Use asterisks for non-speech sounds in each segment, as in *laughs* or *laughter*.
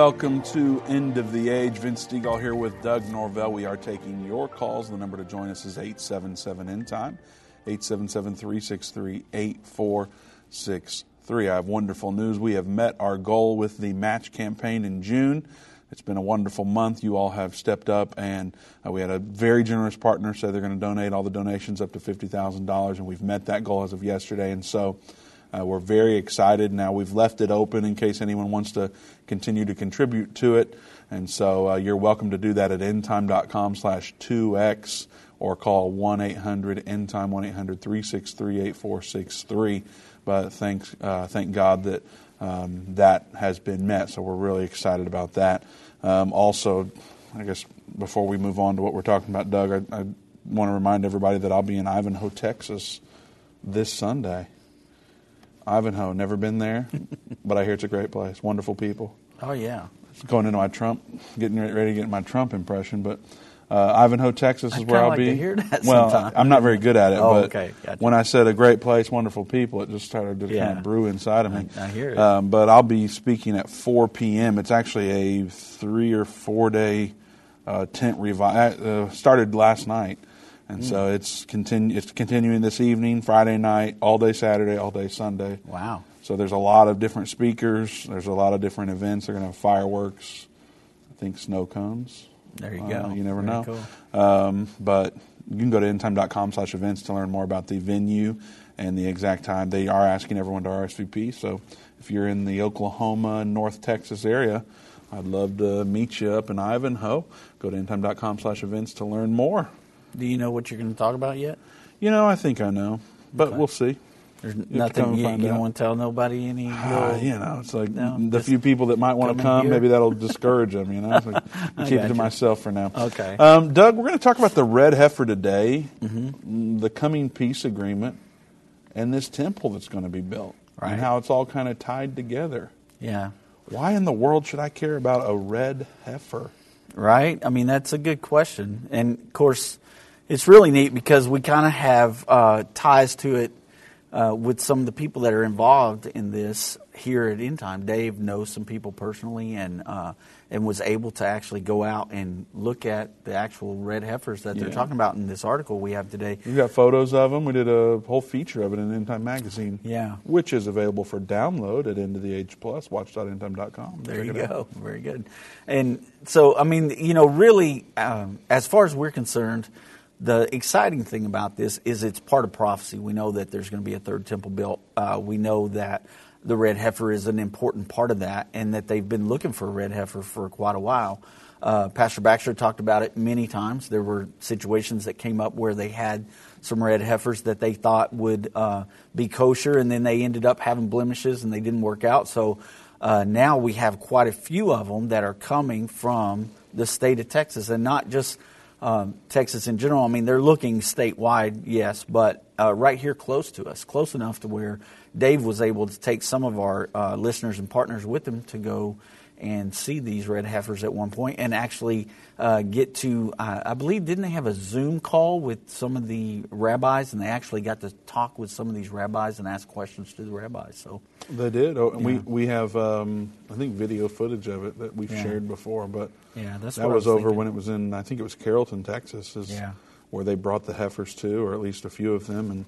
Welcome to End of the Age. Vince Stegall here with Doug Norvell. We are taking your calls. The number to join us is 877 End Time, 877 363 8463. I have wonderful news. We have met our goal with the match campaign in June. It's been a wonderful month. You all have stepped up, and uh, we had a very generous partner say they're going to donate all the donations up to $50,000, and we've met that goal as of yesterday. And so uh, we're very excited. Now we've left it open in case anyone wants to continue to contribute to it. And so uh, you're welcome to do that at endtime.com slash 2x or call 1-800-ENDTIME, 1-800-363-8463. But thanks, uh, thank God that um, that has been met. So we're really excited about that. Um, also, I guess before we move on to what we're talking about, Doug, I, I want to remind everybody that I'll be in Ivanhoe, Texas this Sunday. Ivanhoe, never been there, *laughs* but I hear it's a great place. Wonderful people. Oh yeah. Going into my Trump, getting ready to get my Trump impression, but uh, Ivanhoe, Texas is I'd where I'll like be. to hear that well, sometime. I'm not very good at it, Oh, but okay, gotcha. when I said a great place, wonderful people, it just started to Yeah. kind of brew inside of me. I- I hear it. Um, but I'll be speaking at 4 p.m. It's actually a three or four day uh, tent revival. Uh, started last night, and so Hmm. it's continu- It's continuing this evening, Friday night, all day Saturday, all day Sunday. Wow. So there's a lot of different speakers. There's a lot of different events. They're going to have fireworks. I think snow cones. There you Uh, go. You never Very know. cool. Um, but you can go to endtime.com slash events to learn more about the venue and the exact time. They are asking everyone to RSVP. So if you're in the Oklahoma, North Texas area, I'd love to meet you up in Ivanhoe. Go to endtime.com slash events to learn more. Do you know what you're going to talk about yet? You know, I think I know, but Okay. we'll see. There's come nothing you, you don't want to tell nobody any. Ah, little- you know, it's like No, the few people that might want to come, here. maybe that'll discourage them. You know, It's like, *laughs* I keep it to gotcha. myself for now. Okay. um, Doug, we're going to talk about the red heifer today, Mm-hmm. the coming peace agreement, and this temple that's going to be built, Right. and how it's all kind of tied together. Yeah. Why in the world should I care about a red heifer? Right? I mean, that's a good question. And of course, it's really neat because we kind of have uh, ties to it uh, with some of the people that are involved in this here at End Time. Dave knows some people personally and uh, and was able to actually go out and look at the actual red heifers that they're talking about in this article we have today. We've got photos of them. We did a whole feature of it in End Time Magazine. Yeah. Which is available for download at End of the Age Plus, watch.endtime.com. There Check you it out. go. Very good. And so, I mean, you know, really, um, as far as we're concerned, the exciting thing about this is it's part of prophecy. We know that there's going to be a third temple built. Uh, we know that the red heifer is an important part of that, and that they've been looking for a red heifer for quite a while. Uh, Pastor Baxter talked about it many times. There were situations that came up where they had some red heifers that they thought would uh, be kosher, and then they ended up having blemishes and they didn't work out. So uh, now we have quite a few of them that are coming from the state of Texas, and not just um, Texas in general. I mean, they're looking statewide, yes, but uh, right here close to us, close enough to where Dave was able to take some of our uh, listeners and partners with him to go and see these red heifers at one point and actually uh, get to, uh, I believe, didn't they have a Zoom call with some of the rabbis and they actually got to talk with some of these rabbis and ask questions to the rabbis. So, They did. Oh, and we Yeah. we have um, I think video footage of it that we've Yeah. shared before, but Yeah, that's that was, was over when it was in I think it was Carrollton, Texas, is Yeah. where they brought the heifers to, or at least a few of them. And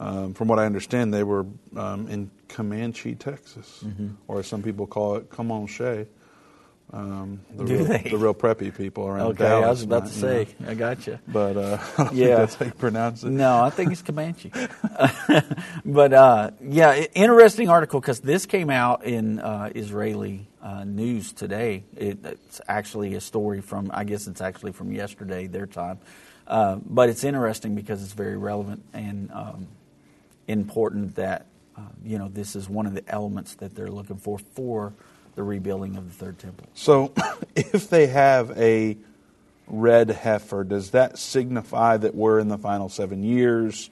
um, from what I understand, they were um, in Comanche, Texas, Mm-hmm. or as some people call it, Comanche. Um, the, Do real, they? the real preppy people around okay, Dallas. I was about not, to you say, know. I got you. But uh, *laughs* I Yeah. that's how you pronounce it. No, I think it's Comanche. *laughs* but uh, yeah, interesting article because this came out in uh, Israeli uh, news today. It, it's actually a story from, I guess it's actually from yesterday, their time. Uh, but it's interesting because it's very relevant and um, important that uh, you know this is one of the elements that they're looking for for the rebuilding of the third temple. So, *coughs* if they have a red heifer, does that signify that we're in the final seven years,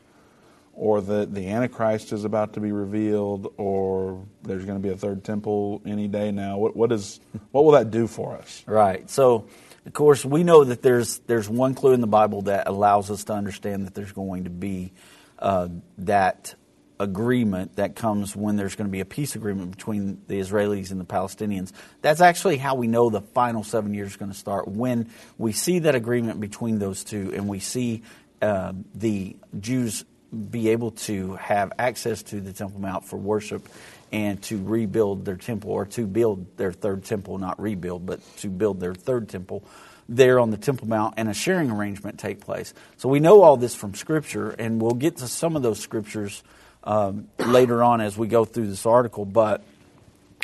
or that the Antichrist is about to be revealed, or there's going to be a third temple any day now? What, what, is, what will that do for us? Right. So, of course, we know that there's there's one clue in the Bible that allows us to understand that there's going to be uh, that agreement that comes when there's going to be a peace agreement between the Israelis and the Palestinians. That's actually how we know the final seven years is going to start when we see that agreement between those two and we see uh, the Jews be able to have access to the Temple Mount for worship and to rebuild their temple or to build their third temple, not rebuild, but to build their third temple there on the Temple Mount and a sharing arrangement take place. So we know all this from Scripture, and we'll get to some of those scriptures um, later on as we go through this article. But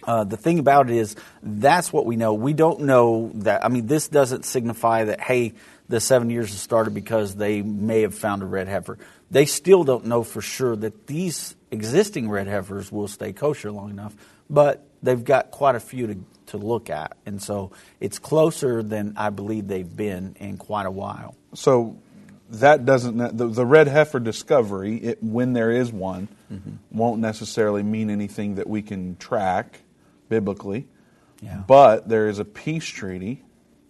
uh, the thing about it is, that's what we know. We don't know that. I mean, this doesn't signify that, hey, the seven years has started because they may have found a red heifer. They still don't know for sure that these existing red heifers will stay kosher long enough, but they've got quite a few to, to look at. And so it's closer than I believe they've been in quite a while. So that doesn't the, the red heifer discovery it, when there is one mm-hmm. won't necessarily mean anything that we can track biblically yeah. but there is a peace treaty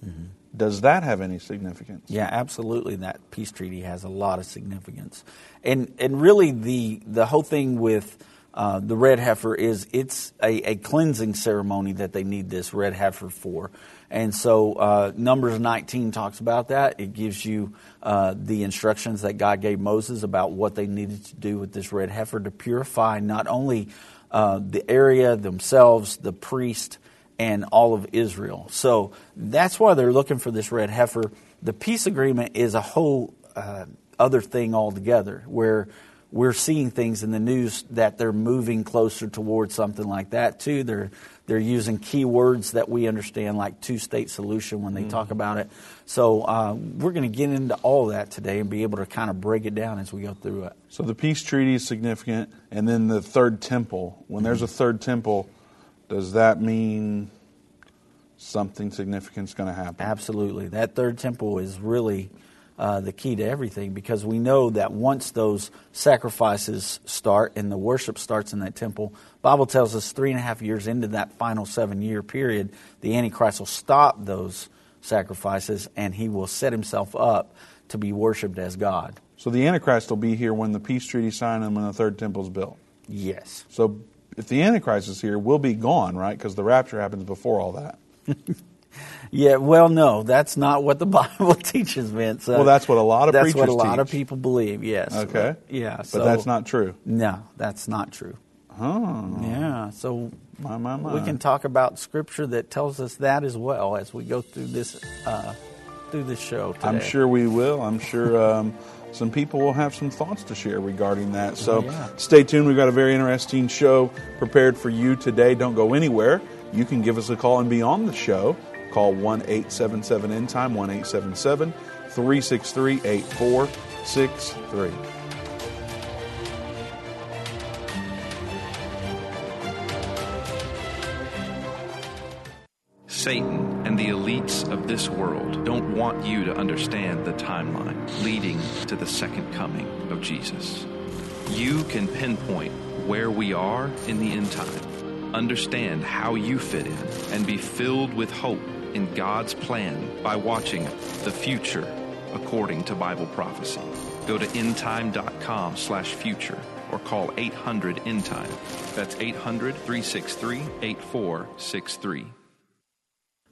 mm-hmm. does that have any significance yeah absolutely that peace treaty has a lot of significance and and really the the whole thing with uh, the red heifer is it's a, a, cleansing ceremony that they need this red heifer for. And so uh, Numbers 19 talks about that. It gives you uh, the instructions that God gave Moses about what they needed to do with this red heifer to purify not only uh, the area themselves, the priest, and all of Israel. So that's why they're looking for this red heifer. The peace agreement is a whole uh, other thing altogether where we're seeing things in the news that they're moving closer towards something like that too. They're they're using keywords that we understand, like two-state solution, when they mm talk about it. So uh, we're going to get into all that today and be able to kind of break it down as we go through it. So the peace treaty is significant, and then the third temple. When there's a mm-hmm. third temple, does that mean something significant is going to happen? Absolutely. That third temple is really uh, the key to everything because we know that once those sacrifices start and the worship starts in that temple, Bible tells us three and a half years into that final seven year period, the Antichrist will stop those sacrifices and he will set himself up to be worshiped as God. So the Antichrist will be here when the peace treaty signed and when the third temple is built. Yes. So if the Antichrist is here, we'll be gone, right? Because the rapture happens before all that. *laughs* Yeah, well, no, that's not what the *laughs* Bible teaches, Vince. well, that's what a lot of that's what a lot teach. of people believe. Yes. Okay. Yeah, so, but that's not true. No, that's not true. Oh. Yeah. So my, my, my. we can talk about scripture that tells us that as well as we go through this uh, through this show. Today. I'm sure we will. I'm sure. Um, some people will have some thoughts to share regarding that. So yeah. stay tuned. We've got a very interesting show prepared for you today. Don't go anywhere. You can give us a call and be on the show. Call 1 877 End Time, 1 877 363 8463. Satan and the elites of this world don't want you to understand the timeline leading to the second coming of Jesus. You can pinpoint where we are in the end time, understand how you fit in, and be filled with hope in God's plan by watching The Future According to Bible Prophecy. Go to endtime.com slash future or call 800 endtime. That's 800 363 8463.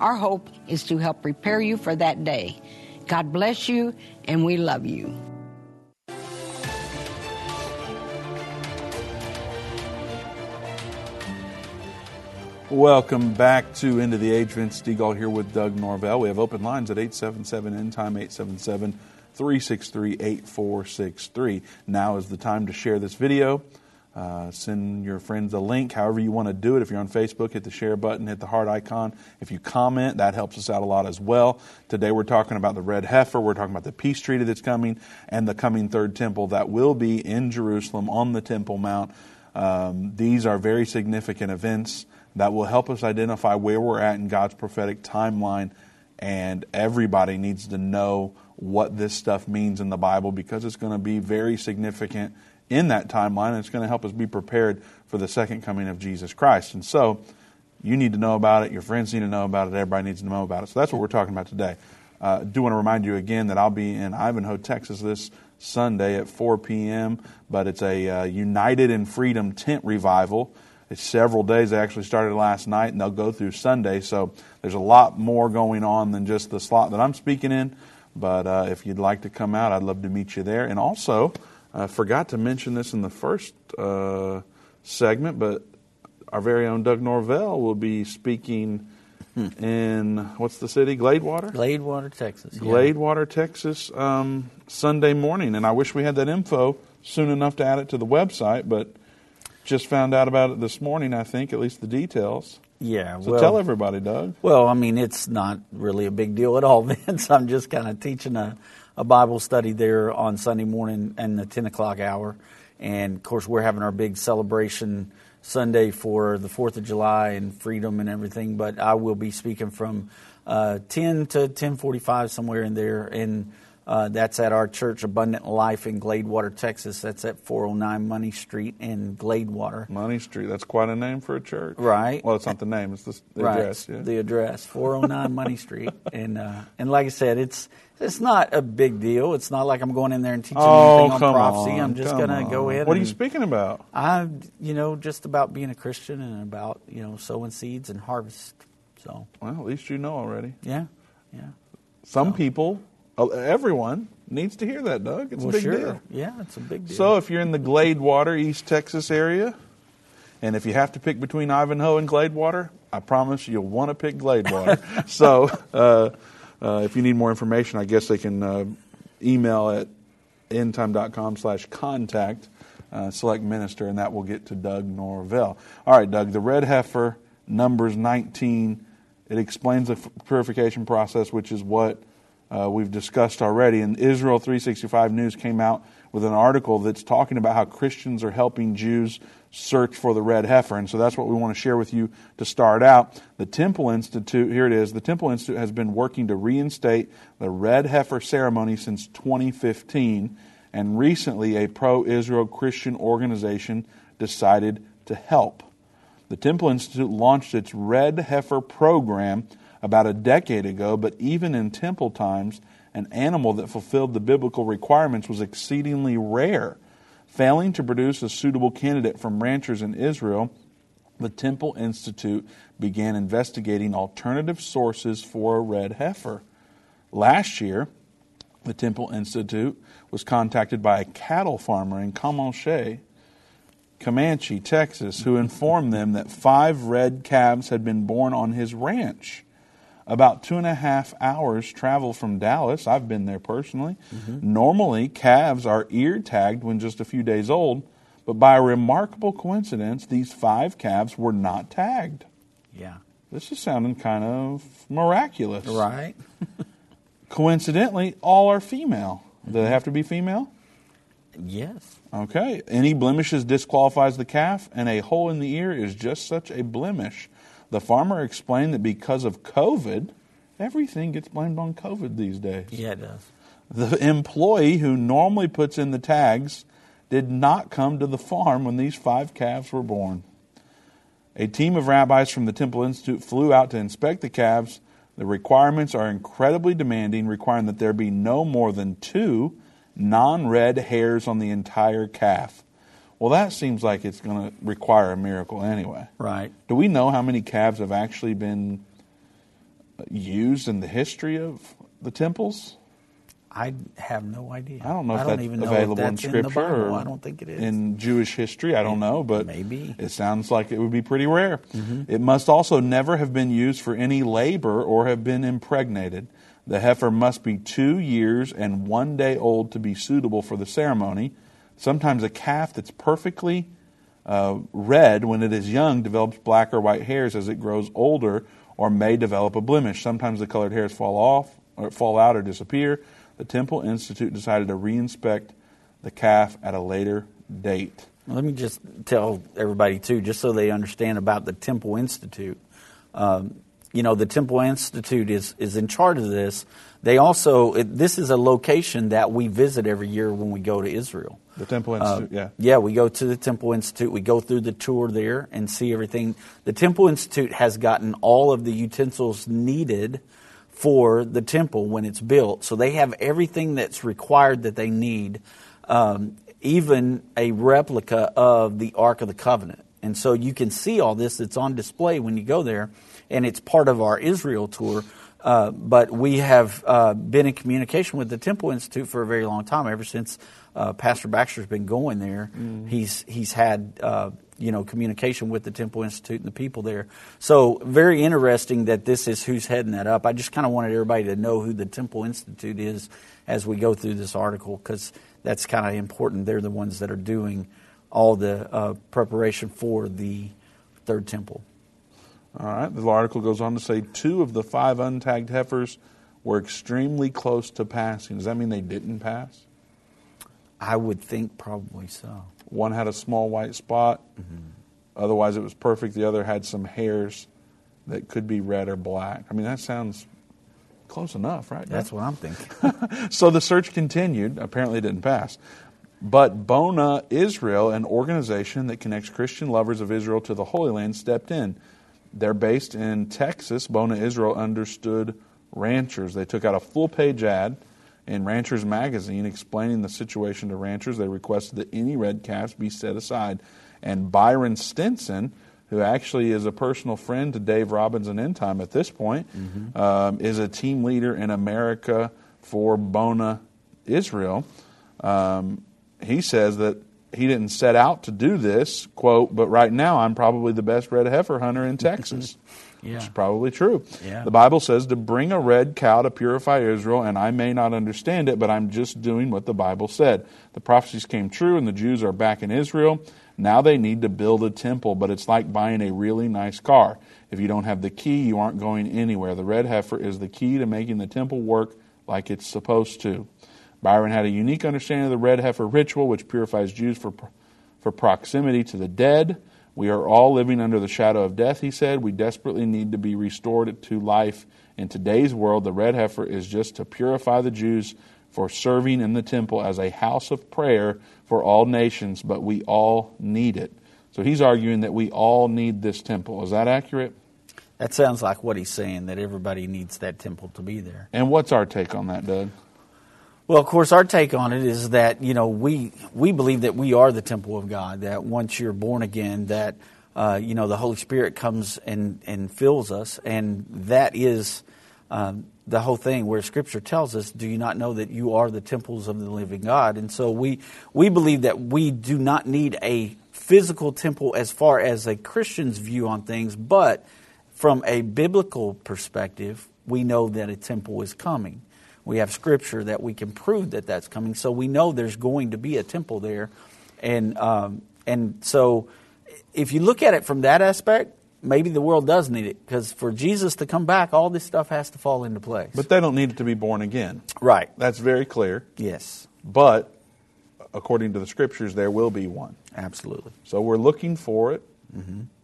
Our hope is to help prepare you for that day. God bless you, and we love you. Welcome back to End of the Age. Vince Stegall here with Doug Norvell. We have open lines at 877 End Time 877 363 8463. Now is the time to share this video. Uh, send your friends a link, however you want to do it. If you're on Facebook, hit the share button, hit the heart icon. If you comment, that helps us out a lot as well. Today we're talking about the red heifer, we're talking about the peace treaty that's coming, and the coming third temple that will be in Jerusalem on the Temple Mount. Um, these are very significant events that will help us identify where we're at in God's prophetic timeline. And everybody needs to know what this stuff means in the Bible because it's going to be very significant in that timeline. And it's going to help us be prepared for the second coming of Jesus Christ. And so you need to know about it. Your friends need to know about it. Everybody needs to know about it. So that's what we're talking about today. Uh, I do want to remind you again that I'll be in Ivanhoe, Texas this Sunday at 4 p.m., but it's a uh, United in Freedom tent revival. It's several days. They actually started last night, and they'll go through Sunday. So there's a lot more going on than just the slot that I'm speaking in. But uh, if you'd like to come out, I'd love to meet you there. And also, I forgot to mention this in the first uh, segment, but our very own Doug Norvell will be speaking in what's the city? Gladewater. Gladewater, Texas. yeah. Gladewater, Texas, um, Sunday morning. And I wish we had that info soon enough to add it to the website, but just found out about it this morning, I think, at least the details. Yeah. So well, tell everybody, Doug. Well, I mean, it's not really a big deal at all, *laughs* Vince. I'm just kind of teaching a, a Bible study there on Sunday morning and the 10 o'clock hour. And of course, we're having our big celebration Sunday for the 4th of July and freedom and everything. But I will be speaking from uh, 10 to 10:45 somewhere in there, and uh, that's at our church, Abundant Life in Gladewater, Texas. That's at 409 Money Street in Gladewater. Money Street. That's quite a name for a church. Right. Well, it's not the name, it's the, the *laughs* right, address. Yeah. the address, 409 *laughs* Money Street, and uh, and like I said, it's it's not a big deal. It's not like I'm going in there and teaching oh, anything on prophecy. on. I'm just gonna go on. in. What are you speaking about? I'm, you know, just about being a Christian and about you know sowing seeds and harvest. So Well, at least you know already. yeah, yeah. Some people, uh, everyone, needs to hear that, Doug. It's well, a big sure. deal. Yeah, it's a big deal. So if you're in the Gladewater, East Texas area, and if you have to pick between Ivanhoe and Gladewater, I promise you'll want to pick Gladewater. *laughs* so uh, uh, if you need more information, I guess they can uh, email at endtime.com slash contact uh, select minister, and that will get to Doug Norvell. All right, Doug, the red heifer, Numbers 19, it explains the f- purification process, which is what uh, we've discussed already. And Israel 365 News came out with an article that's talking about how Christians are helping Jews search for the red heifer. And so that's what we want to share with you to start out. The Temple Institute, here it is, the Temple Institute has been working to reinstate the red heifer ceremony since 2015. And recently, a pro Israel Christian organization decided to help. The Temple Institute launched its Red Heifer program about a decade ago, but even in temple times, an animal that fulfilled the biblical requirements was exceedingly rare. Failing to produce a suitable candidate from ranchers in Israel, the Temple Institute began investigating alternative sources for a red heifer. Last year, the Temple Institute was contacted by a cattle farmer in Comanche, Comanche, Texas, who informed them that five red calves had been born on his ranch. About two and a half hours travel from Dallas. I've been there personally. Mm-hmm. Normally, calves are ear tagged when just a few days old, but by a remarkable coincidence, these five calves were not tagged. yeah, This is sounding kind of miraculous. right. *laughs* Coincidentally, all are female. Do they have to be female? yes. Okay. Any blemishes disqualifies the calf, and a hole in the ear is just such a blemish. The farmer explained that because of COVID, everything gets blamed on COVID these days. Yeah, it does. The employee who normally puts in the tags did not come to the farm when these five calves were born. A team of rabbis from the Temple Institute flew out to inspect the calves. The requirements are incredibly demanding, requiring that there be no more than two non red hairs on the entire calf. Well, that seems like it's going to require a miracle anyway. Right. Do we know how many calves have actually been used in the history of the temples? I have no idea. I don't know if I don't that's even know available in that's in scripture Bible. or I don't think it is. in Jewish history. I don't know, but Maybe. it sounds like it would be pretty rare. Mm-hmm. It must also never have been used for any labor or have been impregnated. The heifer must be two years and one day old to be suitable for the ceremony. Sometimes a calf that's perfectly uh, red when it is young develops black or white hairs as it grows older or may develop a blemish. Sometimes the colored hairs fall off or fall out or disappear. The Temple Institute decided to reinspect the calf at a later date. Let me just tell everybody too, just so they understand about the Temple Institute. Um, you know, the Temple Institute is is in charge of this. They also it, this is a location that we visit every year when we go to Israel. The Temple Uh, Institute, yeah. Yeah, we go to the Temple Institute. We go through the tour there and see everything. The Temple Institute has gotten all of the utensils needed for the temple when it's built. So they have everything that's required that they need, um, even a replica of the Ark of the Covenant. And so you can see all this. It's on display when you go there, and it's part of our Israel tour. Uh, but we have uh, been in communication with the Temple Institute for a very long time, ever since uh, Pastor Baxter's been going there. He's he's had uh, you know communication with the Temple Institute and the people there. So very interesting that this is who's heading that up. I just kind of wanted everybody to know who the Temple Institute is as we go through this article because that's kind of important. They're the ones that are doing all the uh, preparation for the third temple. All right. The article goes on to say two of the five untagged heifers were extremely close to passing. Does that mean they didn't pass? I would think probably so. One had a small white spot. Mm-hmm. Otherwise, it was perfect. The other had some hairs that could be red or black. I mean, that sounds close enough, right? That's what I'm thinking. *laughs* So the search continued. Apparently, it didn't pass. But Boneh Israel, an organization that connects Christian lovers of Israel to the Holy Land, stepped in. They're based in Texas. Boneh Israel understood ranchers. They took out a full page ad in Ranchers Magazine explaining the situation to ranchers. They requested that any red calves be set aside. And Byron Stinson, who actually is a personal friend to Dave Robbins and End Time at this point, um, is a team leader in America for Boneh Israel. Um, he says that he didn't set out to do this, quote, but right now I'm probably the best red heifer hunter in Texas. *laughs* Yeah. Which is probably true. Yeah. The Bible says to bring a red cow to purify Israel, and I may not understand it, but I'm just doing what the Bible said. The prophecies came true, and the Jews are back in Israel. Now they need to build a temple, but it's like buying a really nice car. If you don't have the key, you aren't going anywhere. The red heifer is the key to making the temple work like it's supposed to. Byron had a unique understanding of the red heifer ritual, which purifies Jews for, for proximity to the dead. We are all living under the shadow of death, he said. We desperately need to be restored to life. In today's world, the red heifer is just to purify the Jews for serving in the temple as a house of prayer for all nations, but we all need it. So he's arguing that we all need this temple. Is that accurate? That sounds like what he's saying, that everybody needs that temple to be there. And what's our take on that, Doug? Well, of course, our take on it is that you know we we believe that we are the temple of God. That once you're born again, that uh, you know the Holy Spirit comes and and fills us, and that is um, the whole thing. Where Scripture tells us, "Do you not know that you are the temples of the living God?" And so we we believe that we do not need a physical temple as far as a Christian's view on things, but from a biblical perspective, we know that a temple is coming. We have scripture that we can prove that that's coming, so we know there's going to be a temple there, and um, and so if you look at it from that aspect, maybe the world does need it because for Jesus to come back, all this stuff has to fall into place. But they don't need it to be born again. right, That's very clear. yes, But according to the scriptures, there will be one. absolutely. So we're looking for it.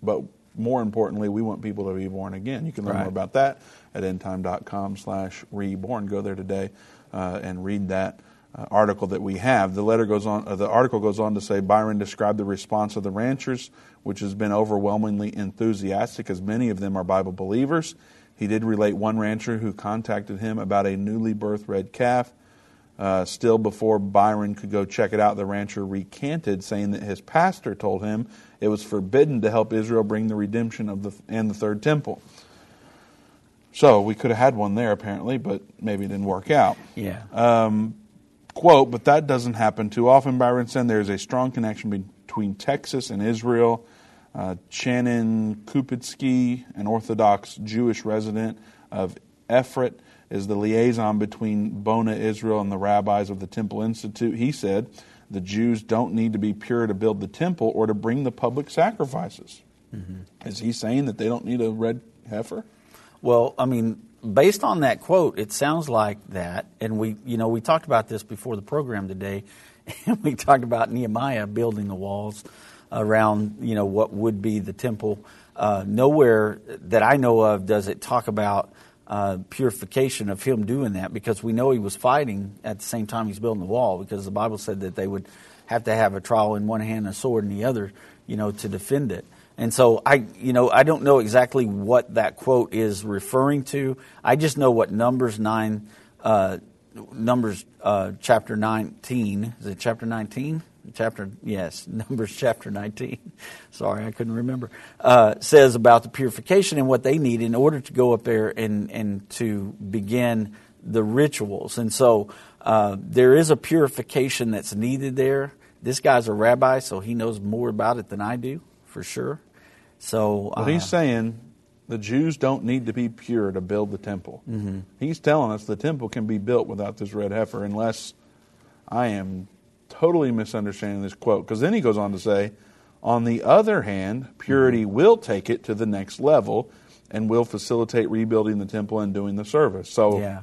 But more importantly, we want people to be born again. You can learn Right. more about that at endtime.com slash reborn. Go there today uh, and read that uh, article that we have. The letter goes on. Uh, the article goes on to say Byron described the response of the ranchers, which has been overwhelmingly enthusiastic, as many of them are Bible believers. He did relate one rancher who contacted him about a newly birthed red calf. Uh, still, before Byron could go check it out, the rancher recanted, saying that his pastor told him it was forbidden to help Israel bring the redemption of the and the third temple. So we could have had one there apparently, but maybe it didn't work out. Yeah. Um, quote, but that doesn't happen too often, Byron said. There's a strong connection between Texas and Israel. Uh, Shannon Kupitsky, an Orthodox Jewish resident of Efrat, is the liaison between Boneh Israel and the rabbis of the Temple Institute. He said, the Jews don't need to be pure to build the temple or to bring the public sacrifices. Mm-hmm. Is he saying that they don't need a red heifer? Well, I mean, based on that quote, it sounds like that. And we, you know, we talked about this before the program today, *laughs* and we talked about Nehemiah building the walls around, you know, what would be the temple. Uh, nowhere that I know of does it talk about uh, purification of him doing that because we know he was fighting at the same time he's building the wall because the Bible said that they would have to have a trowel in one hand and a sword in the other, you know, to defend it. And so I, you know, I don't know exactly what that quote is referring to. I just know what Numbers nine, uh, Numbers uh, chapter nineteen. Is it chapter nineteen? Chapter yes, *laughs* Numbers chapter nineteen. Sorry, I couldn't remember. Uh, says about the purification and what they need in order to go up there and and to begin the rituals. And so uh, there is a purification that's needed there. This guy's a rabbi, so he knows more about it than I do, for sure. So uh, he's saying the Jews don't need to be pure to build the temple. Mm-hmm. He's telling us the temple can be built without this red heifer, unless I am totally misunderstanding this quote. Because then he goes on to say, on the other hand, purity mm-hmm. will take it to the next level and will facilitate rebuilding the temple and doing the service. So yeah.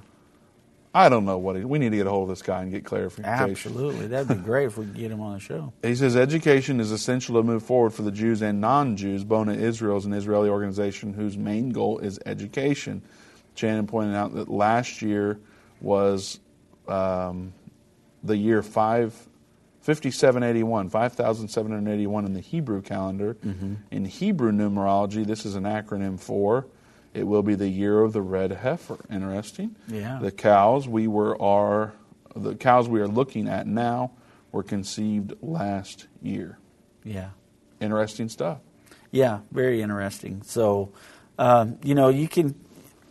I don't know what he, we need to get a hold of this guy and get clarification. Absolutely, that'd be great if we could get him on the show. *laughs* He says education is essential to move forward for the Jews and non-Jews. Boneh Israel is an Israeli organization whose main goal is education. Shannon pointed out that last year was um, the year five. 5781, 5,781 in the Hebrew calendar. Mm-hmm. In Hebrew numerology, this is an acronym for it will be the year of the red heifer. Interesting. Yeah. The cows we were are the cows we are looking at now were conceived last year. Yeah. Interesting stuff. Yeah, very interesting. So, um, you know, you can.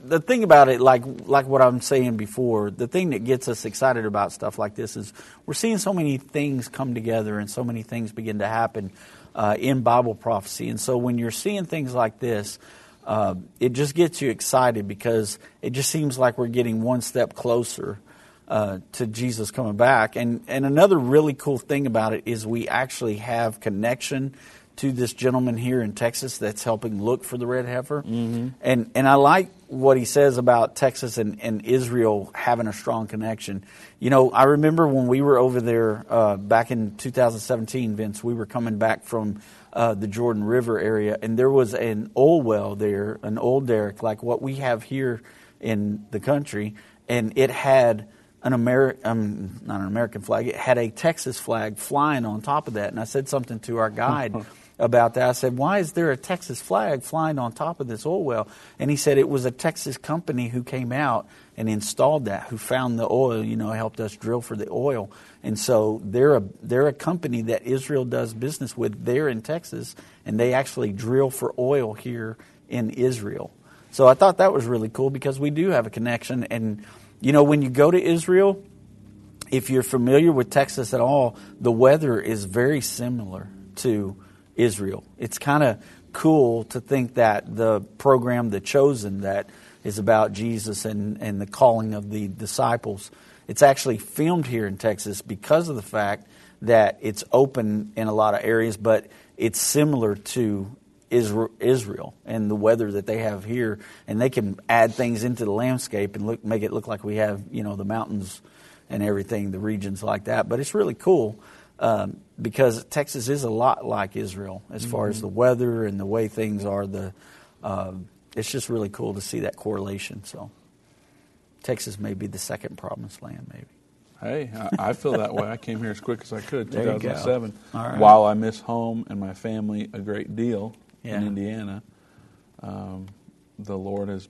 The thing about it, like like what I'm saying before, the thing that gets us excited about stuff like this is we're seeing so many things come together and so many things begin to happen uh, in Bible prophecy. And so when you're seeing things like this, uh, it just gets you excited because it just seems like we're getting one step closer uh, to Jesus coming back. And and another really cool thing about it is we actually have connection to this gentleman here in Texas that's helping look for the red heifer. Mm-hmm. And and I like what he says about Texas and, and Israel having a strong connection. You know, I remember when we were over there uh, back in 2017, Vince, we were coming back from uh, the Jordan River area, and there was an oil well there, an old derrick like what we have here in the country, and it had an American, um, not an American flag, it had a Texas flag flying on top of that. And I said something to our guide *laughs* about that. I said, Why is there a Texas flag flying on top of this oil well? And he said it was a Texas company who came out and installed that, who found the oil, you know, helped us drill for the oil. And so they're a, they're a company that Israel does business with there in Texas, and they actually drill for oil here in Israel. So I thought that was really cool because we do have a connection. And, you know, when you go to Israel, if you're familiar with Texas at all, the weather is very similar to Israel. It's kind of cool to think that the program, The Chosen, that is about Jesus and, and the calling of the disciples, it's actually filmed here in Texas because of the fact that it's open in a lot of areas, but it's similar to Israel and the weather that they have here, and they can add things into the landscape and look, make it look like we have, you know, the mountains and everything, the regions like that. But it's really cool um, because Texas is a lot like Israel as mm-hmm. far as mm-hmm. the weather and the way things are. The uh, it's just really cool to see that correlation. So Texas may be the second promised land, maybe. Hey, I, I feel that way. I came here as quick as I could, There 2007. All right. While I miss home and my family a great deal Yeah. in Indiana, um, the Lord has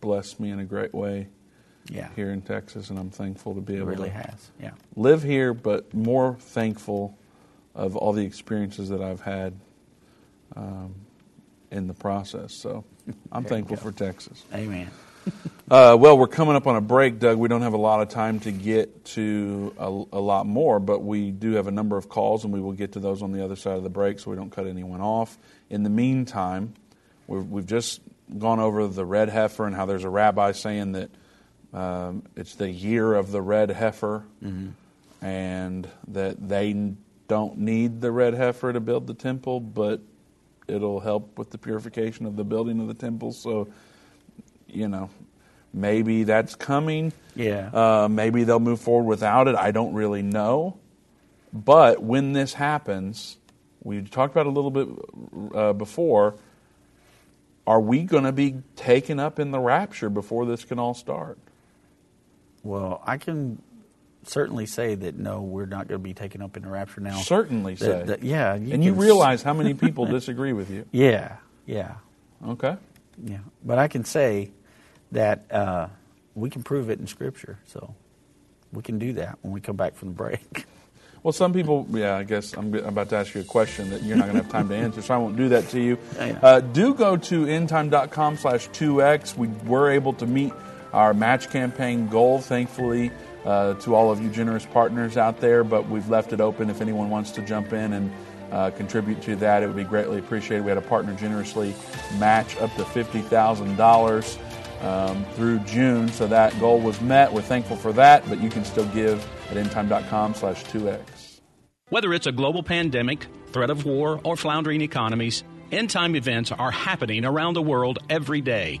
blessed me in a great way Yeah. here in Texas, and I'm thankful to be It able really to has. Yeah. live here, but more thankful of all the experiences that I've had um, in the process. So *laughs* I'm thankful for Texas. Amen. *laughs* Uh, well, we're coming up on a break, Doug. We don't have a lot of time to get to a, a lot more, but we do have a number of calls, and we will get to those on the other side of the break so we don't cut anyone off. In the meantime, we've, we've just gone over the red heifer and how there's a rabbi saying that um, it's the year of the red heifer, and that they don't need the red heifer to build the temple, but it'll help with the purification of the building of the temple. So, you know, maybe that's coming. Yeah. Uh, maybe they'll move forward without it. I don't really know. But when this happens, we talked about a little bit uh, before. Are we going to be taken up in the rapture before this can all start? Well, I can certainly say that no, we're not going to be taken up in the rapture now. Certainly say. That- that- yeah. and you realize how many people *laughs* disagree with you. Yeah. Yeah. Okay. Yeah. But I can say that uh, we can prove it in Scripture. So we can do that when we come back from the break. *laughs* Well, some people, yeah, I guess I'm I'm about to ask you a question that you're not going to have time to answer, so I won't do that to you. *laughs* Uh, do go to endtime.com slash 2x. We were able to meet our match campaign goal, thankfully, uh, to all of you generous partners out there, but we've left it open if anyone wants to jump in and uh, contribute to that. It would be greatly appreciated. We had a partner generously match up to $50,000 um, through June, so that goal was met. We're thankful for that, but you can still give at endtime.com slash 2x. Whether it's a global pandemic, threat of war, or floundering economies, end time events are happening around the world every day.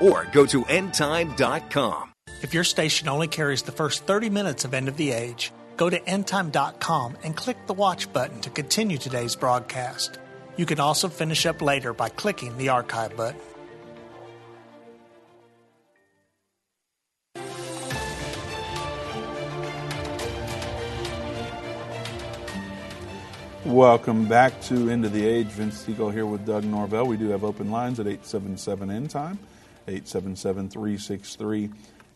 or go to endtime.com. If your station only carries the first 30 minutes of End of the Age, go to endtime.com and click the watch button to continue today's broadcast. You can also finish up later by clicking the archive button. Welcome back to End of the Age. Vince Stegall here with Doug Norvell. We do have open lines at 877 End Time, 877 363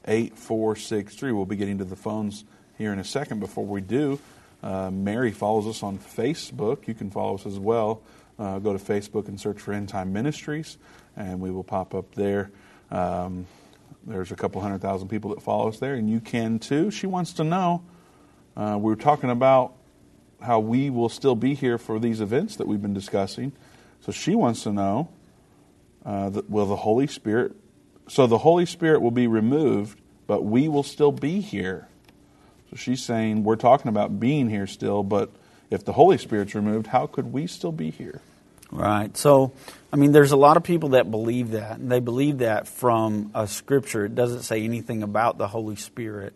8463. We'll be getting to the phones here in a second. Before we do, uh, Mary follows us on Facebook. You can follow us as well. Uh, go to Facebook and search for End Time Ministries, and we will pop up there. Um, there's a couple hundred thousand people that follow us there, and you can too. She wants to know. Uh, we were talking about how we will still be here for these events that we've been discussing. So she wants to know uh, will the Holy Spirit, so the Holy Spirit will be removed, but we will still be here. So she's saying we're talking about being here still, but if the Holy Spirit's removed, how could we still be here? Right. So, I mean, there's a lot of people that believe that, and they believe that from a scripture. It doesn't say anything about the Holy Spirit.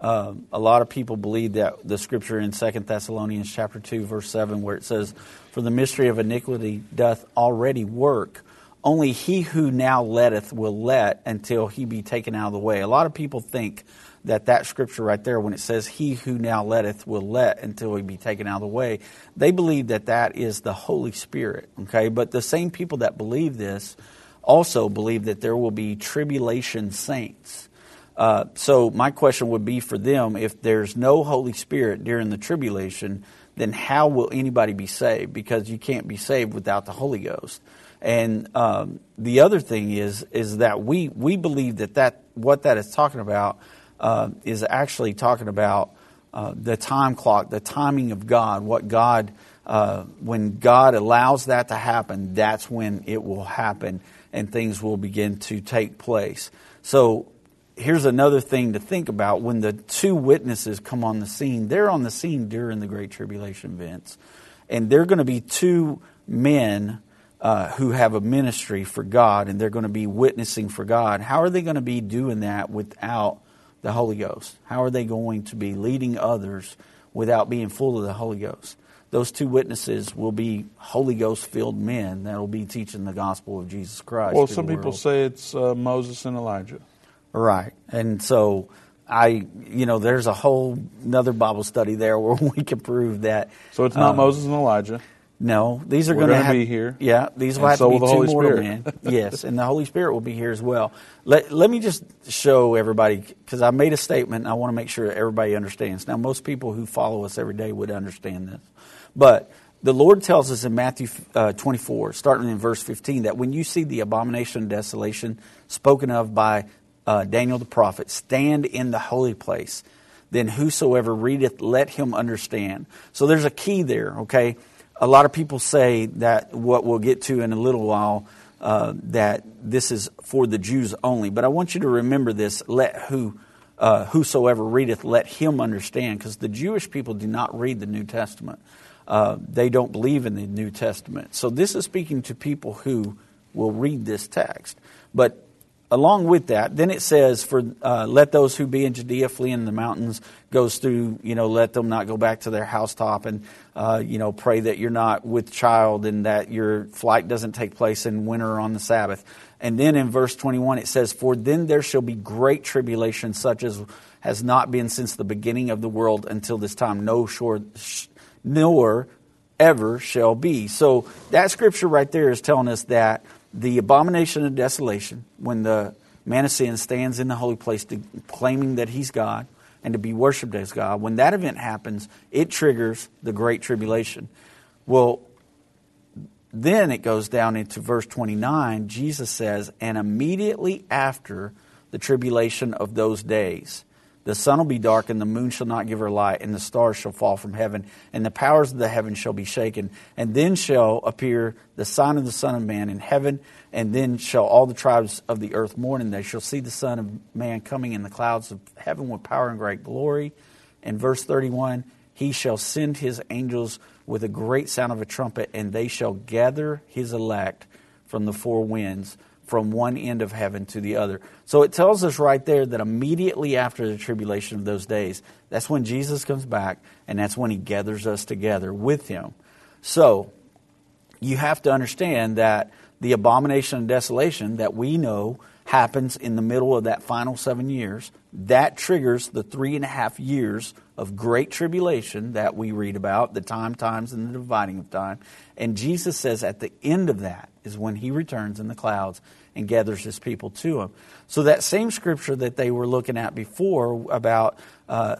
Um, a lot of people believe that the scripture in Second Thessalonians chapter two, verse seven, where it says, "For the mystery of iniquity doth already work." Only he who now letteth will let until he be taken out of the way. A lot of people think that that scripture right there, when it says he who now letteth will let until he be taken out of the way, they believe that that is the Holy Spirit. Okay, but the same people that believe this also believe that there will be tribulation saints. Uh, so my question would be for them: if there's no Holy Spirit during the tribulation, then how will anybody be saved? Because you can't be saved without the Holy Ghost. And um, the other thing is is that we we believe that that what that is talking about uh, is actually talking about uh, the time clock, the timing of God, what God uh, when God allows that to happen, that's when it will happen and things will begin to take place. So here's another thing to think about when the two witnesses come on the scene they're on the scene during the great tribulation events and they're going to be two men uh, who have a ministry for God and they're going to be witnessing for God, how are they going to be doing that without the Holy Ghost? How are they going to be leading others without being full of the Holy Ghost? Those two witnesses will be Holy Ghost filled men that will be teaching the gospel of Jesus Christ. Well, some people say it's uh, Moses and Elijah. Right. And so I, you know, there's a whole another Bible study there *laughs* where we can prove that. So it's not um, Moses and Elijah. No, these are going to be here. Yeah, these will have so to be two mortal men. *laughs* yes, and the Holy Spirit will be here as well. Let Let me just show everybody because I made a statement. and I want to make sure everybody understands. Now, most people who follow us every day would understand this, but the Lord tells us in Matthew uh, 24, starting in verse 15, that when you see the abomination of desolation spoken of by uh, Daniel the prophet stand in the holy place, then whosoever readeth, let him understand. So there's a key there, okay? A lot of people say that what we'll get to in a little while uh, that this is for the Jews only. But I want you to remember this: let who uh, whosoever readeth, let him understand, because the Jewish people do not read the New Testament. Uh, they don't believe in the New Testament. So this is speaking to people who will read this text. But along with that, then it says, "For uh, let those who be in Judea flee in the mountains." Goes through, you know, let them not go back to their housetop, and uh, you know, pray that you're not with child and that your flight doesn't take place in winter on the Sabbath. And then in verse 21 it says, "For then there shall be great tribulation, such as has not been since the beginning of the world until this time, no short, nor ever shall be." So that scripture right there is telling us that the abomination of desolation, when the man of sin stands in the holy place claiming that he's God and to be worshiped as God, when that event happens, it triggers the Great Tribulation. Well, then it goes down into verse 29. Jesus says, And immediately after the tribulation of those days, the sun will be dark, and the moon shall not give her light, and the stars shall fall from heaven, and the powers of the heaven shall be shaken. And then shall appear the sign of the Son of Man in heaven, and then shall all the tribes of the earth mourn, and they shall see the Son of Man coming in the clouds of heaven with power and great glory. And verse 31 He shall send his angels with a great sound of a trumpet, and they shall gather his elect from the four winds from one end of heaven to the other. So it tells us right there that immediately after the tribulation of those days, that's when Jesus comes back and that's when he gathers us together with him. So you have to understand that the abomination of desolation that we know happens in the middle of that final seven years, that triggers the three and a half years of great tribulation that we read about, the time, times, and the dividing of time. And Jesus says at the end of that is when he returns in the clouds and gathers his people to him. So that same scripture that they were looking at before about uh,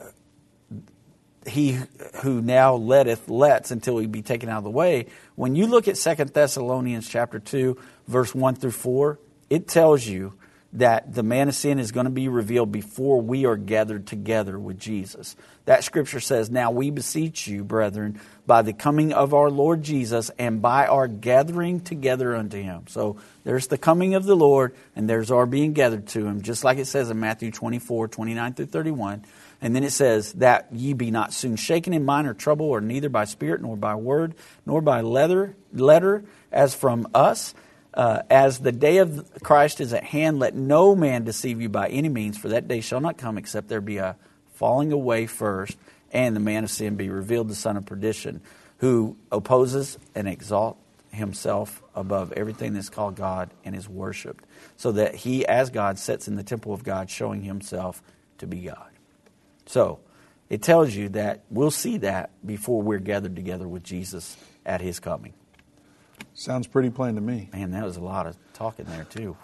he who now letteth lets until he be taken out of the way. When you look at Second Thessalonians chapter 2, verse 1 through 4, it tells you that the man of sin is going to be revealed before we are gathered together with Jesus. That scripture says, Now we beseech you, brethren, by the coming of our Lord Jesus and by our gathering together unto him. So there's the coming of the Lord and there's our being gathered to him, just like it says in Matthew 24, 29 through 31. And then it says, That ye be not soon shaken in mind or trouble, or neither by spirit, nor by word, nor by letter, letter as from us uh, as the day of Christ is at hand, let no man deceive you by any means, for that day shall not come except there be a falling away first, and the man of sin be revealed, the son of perdition, who opposes and exalt himself above everything that's called God and is worshiped, so that he, as God, sits in the temple of God, showing himself to be God. So, it tells you that we'll see that before we're gathered together with Jesus at his coming. Sounds pretty plain to me. Man, that was a lot of talking there, too.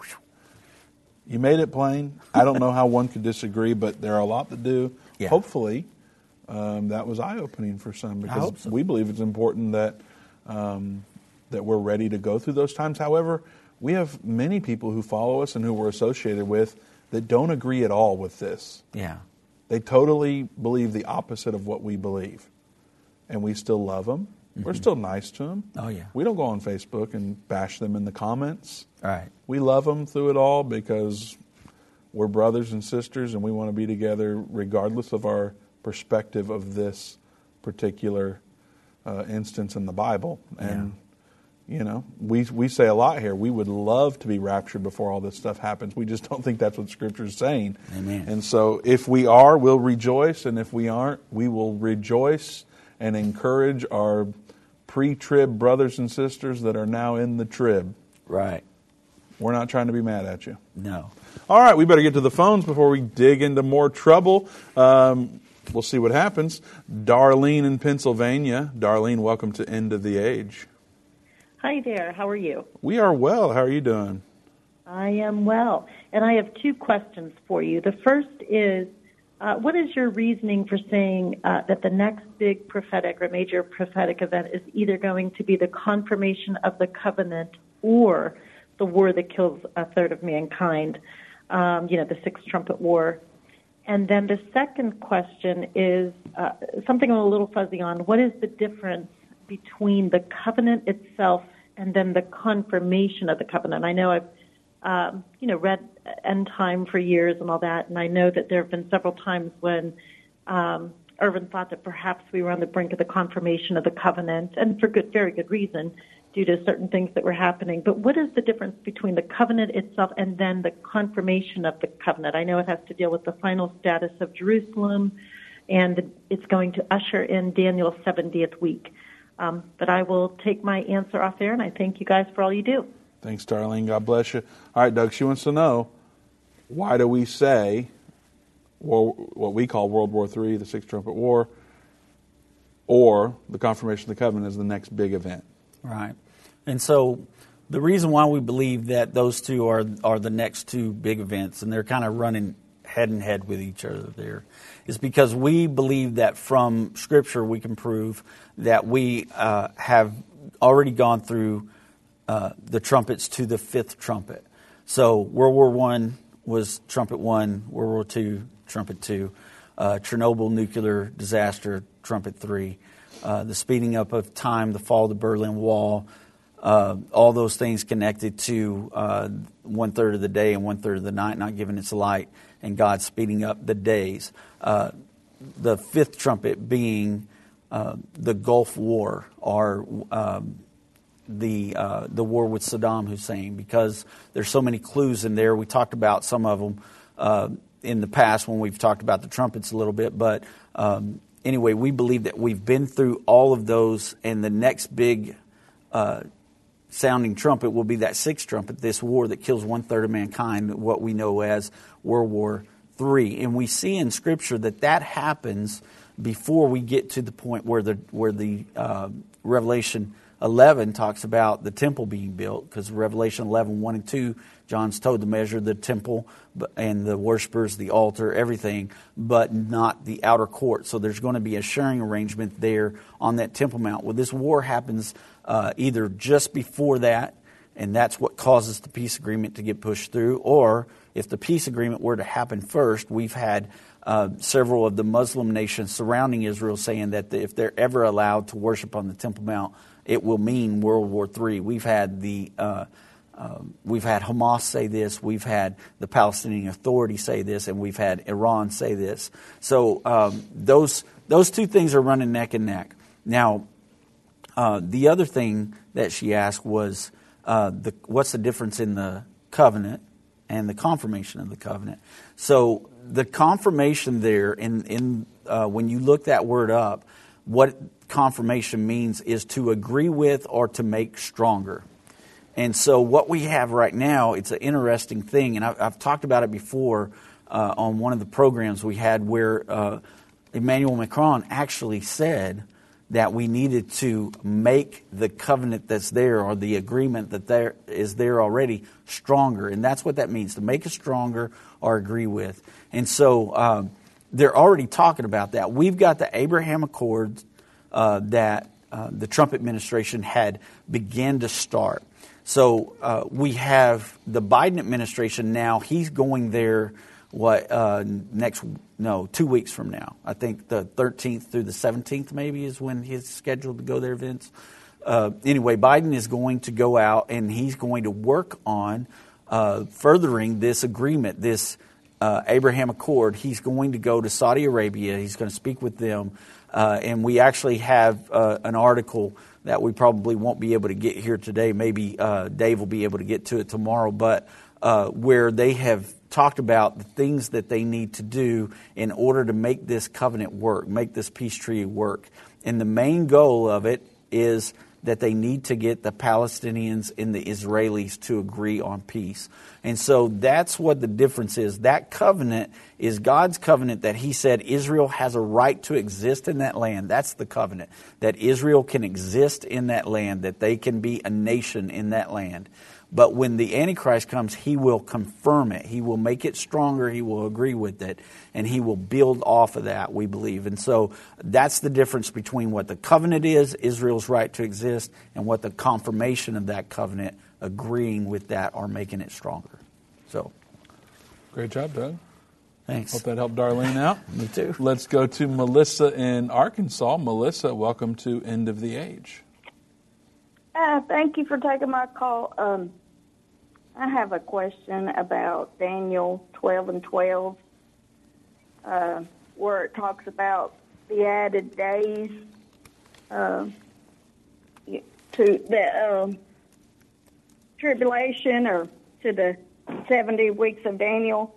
You made it plain. I don't know how one could disagree, but there are a lot to do. Yeah. Hopefully, um, that was eye opening for some because so. we believe it's important that um, that we're ready to go through those times. However, we have many people who follow us and who we're associated with that don't agree at all with this. Yeah. They totally believe the opposite of what we believe, and we still love them. We're still nice to them. Mm-hmm. Oh, yeah. We don't go on Facebook and bash them in the comments. Right. We love them through it all because we're brothers and sisters and we want to be together regardless of our perspective of this particular uh, instance in the Bible. And, you know, we, we say a lot here. We would love to be raptured before all this stuff happens. We just don't think that's what Scripture is saying. Amen. And so if we are, we'll rejoice. And if we aren't, we will rejoice and encourage our pre trib brothers and sisters that are now in the trib. Right. We're not trying to be mad at you. No. All right, we better get to the phones before we dig into more trouble. Um, we'll see what happens. Darlene in Pennsylvania. Darlene, welcome to End of the Age. Hi there. How are you? We are well. How are you doing? I am well. And I have two questions for you. The first is uh, what is your reasoning for saying uh, that the next big prophetic or major prophetic event is either going to be the confirmation of the covenant or the war that kills a third of mankind? Um, you know, the sixth trumpet war. And then the second question is uh, something I'm a little fuzzy on. What is the difference between the covenant itself and then the confirmation of the covenant? I know I've um, you know read End Time for years and all that, and I know that there have been several times when um, Irvin thought that perhaps we were on the brink of the confirmation of the covenant, and for good, very good reason, due to certain things that were happening. But what is the difference between the covenant itself and then the confirmation of the covenant? I know it has to deal with the final status of Jerusalem, and it's going to usher in Daniel's 70th week. Um, but I will take my answer off there, and I thank you guys for all you do. Thanks, Darlene. God bless you. All right, Doug, she wants to know why do we say what we call World War III, the Sixth Trumpet War, or the confirmation of the covenant is the next big event? Right. And so the reason why we believe that those two are are the next two big events and they're kind of running head and head with each other there is because we believe that from scripture we can prove that we uh, have already gone through uh, the trumpets to the fifth trumpet. So World War One was trumpet one, World War Two trumpet two, uh, Chernobyl nuclear disaster trumpet three, uh, the speeding up of time, the fall of the Berlin Wall, uh, all those things connected to uh, one third of the day and one third of the night not giving its light, and God speeding up the days. Uh, the fifth trumpet being uh, the Gulf War, or um, the uh, the war with Saddam Hussein, because there's so many clues in there. We talked about some of them uh, in the past when we've talked about the trumpets a little bit, but um, anyway, we believe that we've been through all of those, and the next big uh, sounding trumpet will be that sixth trumpet, this war that kills one third of mankind, what we know as World War III. And we see in Scripture that that happens before we get to the point where the where the uh, Revelation 11 talks about the temple being built, because Revelation 11 1 and 2, John's told to measure the temple and the worshipers, the altar, everything, but not the outer court. So there's going to be a sharing arrangement there on that Temple Mount. Well, this war happens uh, either just before that, and that's what causes the peace agreement to get pushed through, or if the peace agreement were to happen first, we've had uh, several of the Muslim nations surrounding Israel saying that if they're ever allowed to worship on the Temple Mount, it will mean World War III. We've had the uh, uh, we've had Hamas say this, we've had the Palestinian Authority say this, and we've had Iran say this. So um, those those two things are running neck and neck. Now, uh, the other thing that she asked was, uh, the, what's the difference in the covenant and the confirmation of the covenant? So the confirmation there, in, in uh, when you look that word up, what confirmation means is to agree with or to make stronger. And so, what we have right now, it's an interesting thing, and I've, I've talked about it before uh, on one of the programs we had where uh, Emmanuel Macron actually said that we needed to make the covenant that's there or the agreement that there is there already stronger. And that's what that means to make it stronger or agree with. And so um, they're already talking about that. We've got the Abraham Accords uh, that uh, the Trump administration had began to start. So uh, we have the Biden administration now, he's going there what uh, next no two weeks from now. I think the 13th through the 17th maybe is when he's scheduled to go there vince. Uh, anyway biden is going to go out and he's going to work on uh, furthering this agreement this abraham accord. He's going to go to saudi arabia. He's going to speak with them uh, and we actually have uh, an article that we probably won't be able to get here today maybe dave will be able to get to it tomorrow but where they have talked about the things that they need to do in order to make this covenant work, make this peace treaty work. And the main goal of it is that they need to get the Palestinians and the Israelis to agree on peace. And so that's what the difference is. That covenant is God's covenant that He said Israel has a right to exist in that land. That's the covenant. That Israel can exist in that land, that they can be a nation in that land. But when the Antichrist comes, he will confirm it. He will make it stronger. He will agree with it. And he will build off of that, we believe. And so that's the difference between what the covenant is, Israel's right to exist, and what the confirmation of that covenant, agreeing with that or making it stronger. So. Great job, Doug. Thanks. Hope that helped Darlene out. *laughs* Me too. Let's go to Melissa in Arkansas. Melissa, welcome to End of the Age. Uh, thank you for taking my call. Um, I have a question about Daniel 12 and 12, uh, where it talks about the added days uh, to the um, tribulation or to the 70 weeks of Daniel.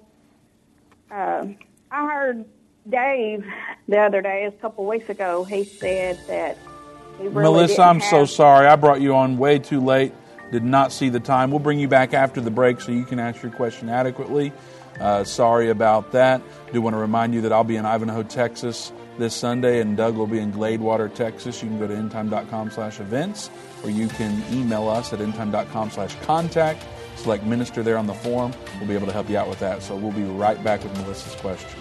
Uh, I heard Dave the other day, a couple weeks ago, he said that really Melissa, I'm have... so sorry. I brought you on way too late did not see the time. We'll bring you back after the break so you can ask your question adequately. Uh, sorry about that. Do want to remind you that I'll be in Ivanhoe, Texas this Sunday, and Doug will be in Gladewater, Texas. You can go to endtime.com slash events, or you can email us at endtime.com slash contact. Select minister there on the form. We'll be able to help you out with that. So we'll be right back with Melissa's question.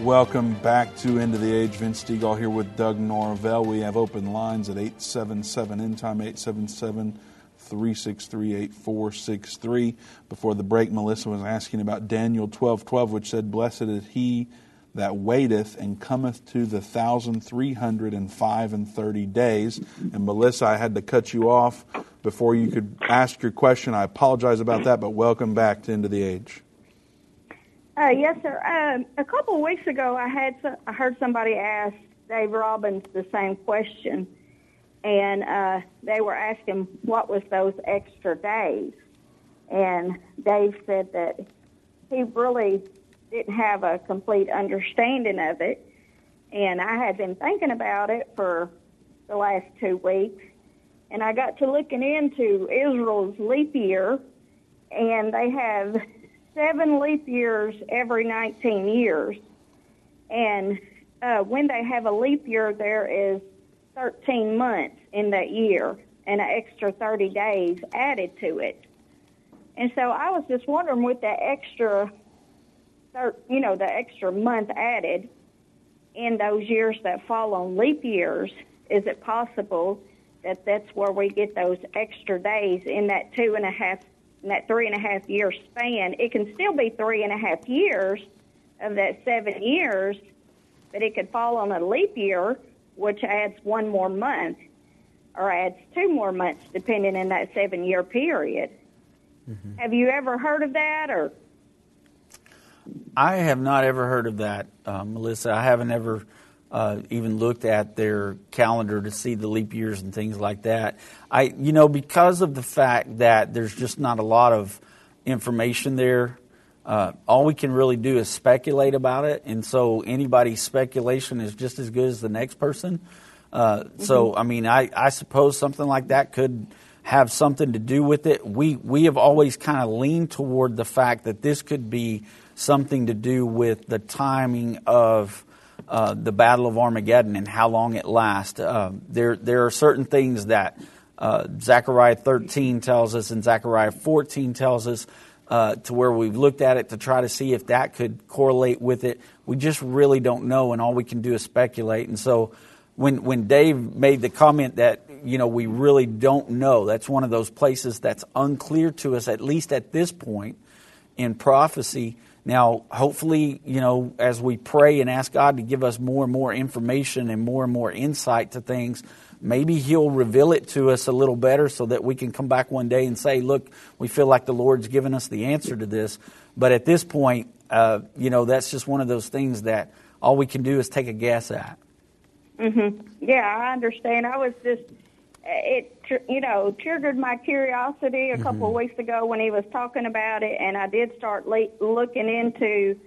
Welcome back to End of the Age. Vince Stegall here with Doug Norvell. We have open lines at 877 End Time, 877 363 8463. Before the break, Melissa was asking about Daniel 12 12, which said, Blessed is he that waiteth and cometh to the thousand three hundred and five and thirty days. And Melissa, I had to cut you off before you could ask your question. I apologize about that, but welcome back to End of the Age. Uh, yes, sir. Um, a couple of weeks ago, I had some, I heard somebody ask Dave Robbins the same question, and uh, they were asking what was those extra days, and Dave said that he really didn't have a complete understanding of it, and I had been thinking about it for the last two weeks, and I got to looking into Israel's leap year, and they have seven leap years every 19 years. And uh, when they have a leap year, there is 13 months in that year and an extra 30 days added to it. And so I was just wondering with that extra, you know, the extra month added in those years that fall on leap years, is it possible that that's where we get those extra days in that two and a half, in that three and a half year span? It can still be three and a half years of that seven years, but it could fall on a leap year, which adds one more month or adds two more months depending in that seven year period. Mm-hmm. Have you ever heard of that or? I have not ever heard of that, uh, Melissa. I haven't ever uh, even looked at their calendar to see the leap years and things like that. I, you know, because of the fact that there's just not a lot of information there. Uh, all we can really do is speculate about it, and so anybody's speculation is just as good as the next person. Uh, mm-hmm. So, I mean, I, I suppose something like that could have something to do with it. We we have always kind of leaned toward the fact that this could be something to do with the timing of uh, the Battle of Armageddon and how long it lasts. Uh, there there are certain things that uh, Zechariah 13 tells us and Zechariah 14 tells us. Uh, to where we've looked at it to try to see if that could correlate with it. We just really don't know, and all we can do is speculate. And so, when when Dave made the comment that you know we really don't know, that's one of those places that's unclear to us, at least at this point in prophecy. Now, hopefully, you know, as we pray and ask God to give us more and more information and more and more insight to things, maybe He'll reveal it to us a little better so that we can come back one day and say, look, we feel like the Lord's given us the answer to this. But at this point, uh, you know, that's just one of those things that all we can do is take a guess at. Mhm. Yeah, I understand. I was just it you know triggered my curiosity a couple mm-hmm. of weeks ago when he was talking about it, and I did start le- looking into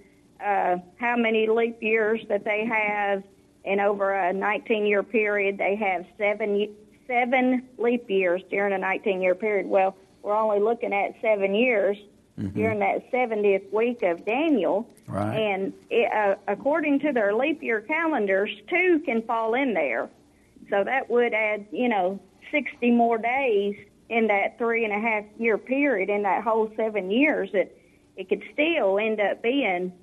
uh, how many leap years that they have, and over a 19 year period, they have seven seven leap years during a 19 year period. Well, we're only looking at seven years mm-hmm. during that 70th week of Daniel. Right. And it, uh, according to their leap year calendars, two can fall in there. So that would add, you know, 60 more days in that three and a half year period, in that whole seven years, it, it could still end up being